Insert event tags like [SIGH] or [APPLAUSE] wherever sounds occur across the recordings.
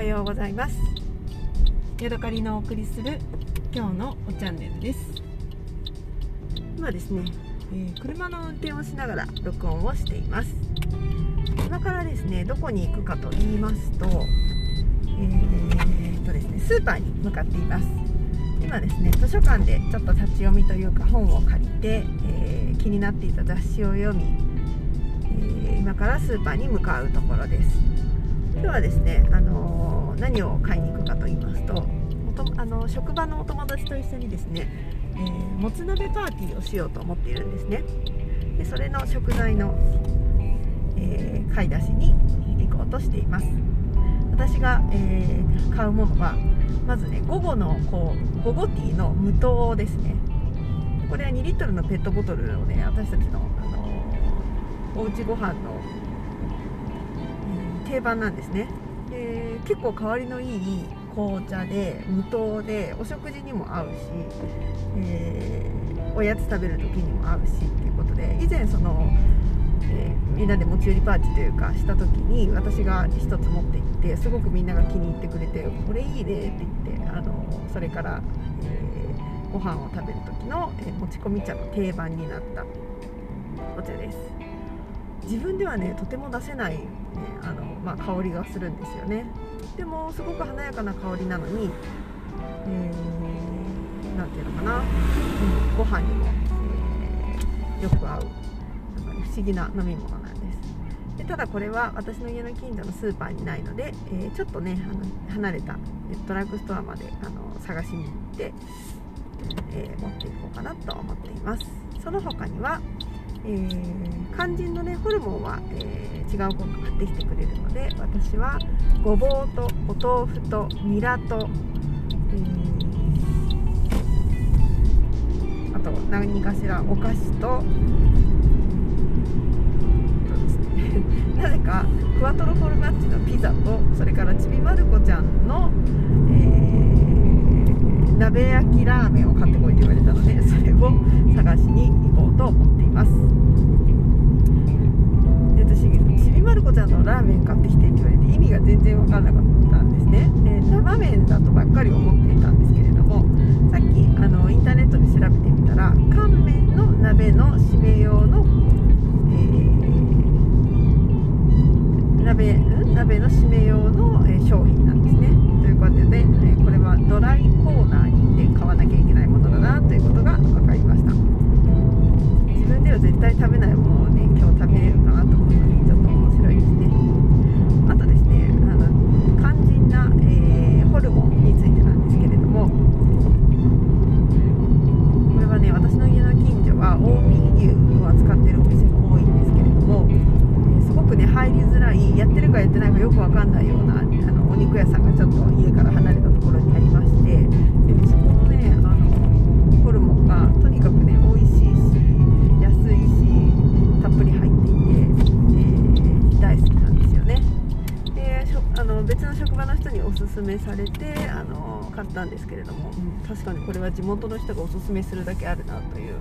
はようございます。ヤドカリのお送りする今日のおチャンネルです。今ですね、えー、車の運転をしながら録音をしています。今からですねどこに行くかと言いますとえー、とですねスーパーに向かっています。今ですね図書館でちょっと立ち読みというか本を借りて、えー、気になっていた雑誌を読み、え今からスーパーに向かうところです。今日はですね、あのー、何を買いに行くかと言いますとあの職場のお友達と一緒にですね、えー、もつ鍋パーティーをしようと思っているんですね。でそれの食材の、えー、買い出しに行こうとしています。私が、えー、買うものはまずね午後のこう午後ティーの無糖ですね。これは2リットルのペットボトルをね私たちの、あのー、おうちご飯の定番なんですね。で結構香りのいい紅茶で無糖でお食事にも合うし、えー、おやつ食べる時にも合うしっていうことで以前その、えー、みんなで持ち寄りパーティーというかした時に私が1つ持って行ってすごくみんなが気に入ってくれてこれいいねって言ってあのそれから、えー、ご飯を食べる時の、え持ち込み茶の定番になったお茶です。自分ではねとても出せない、あのまあ、香りがするんですよね。でもすごく華やかな香りなのに何、えー、ていうのかな、うん、ご飯にも、えー、よく合うなんか、ね、不思議な飲み物なんです。でただこれは私の家の近所のスーパーにないので、えー、ちょっとねあの離れたドラッグストアまであの探しに行って、え持っていこうかなと思っています。その他にはえー、肝心のねホルモンは、えー、違う子が買ってきてくれるので私はごぼうとお豆腐とニラと、えー、あと何かしらお菓子と [LAUGHS] なぜかクワトロフォルマッチのピザとそれからちびまる子ちゃんの、えー、鍋焼きラーメンを買ってこいと言われたのでを探しに行こうと思っています。で私ちびまる子ちゃんのラーメン買ってきてって言われて意味が全然分からなかったんですね。で生麺だとばっかり思っていたんですけれどもさっきあのインターネットで調べてみたら乾麺の鍋の締め用の、えー、鍋鍋の締め用の、商品なんですね。ということで、えこれはドライコーナーに行って買わなきゃいけないるかやってないかよくわかんないようなあのお肉屋さんがちょっと家から離れたところにありましてでそこのねあのホルモンがとにかくね美味しいし安いしたっぷり入っていて、えー、大好きなんですよね。であの別の職場の人におすすめされてあの買ったんですけれども、うん、確かにこれは地元の人がおすすめするだけあるなという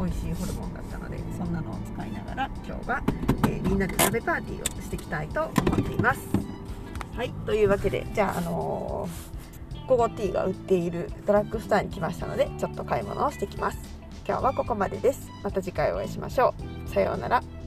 美味しいホルモンだったのでそんなのを使いながら今日は、えー、みんなで鍋パーティーをしていきたいと思っています。はいというわけでじゃあ、あのー、午後ティーが売っているドラッグストアに来ましたのでちょっと買い物をしてきます。今日はここまでです。また次回お会いしましょう。さようなら。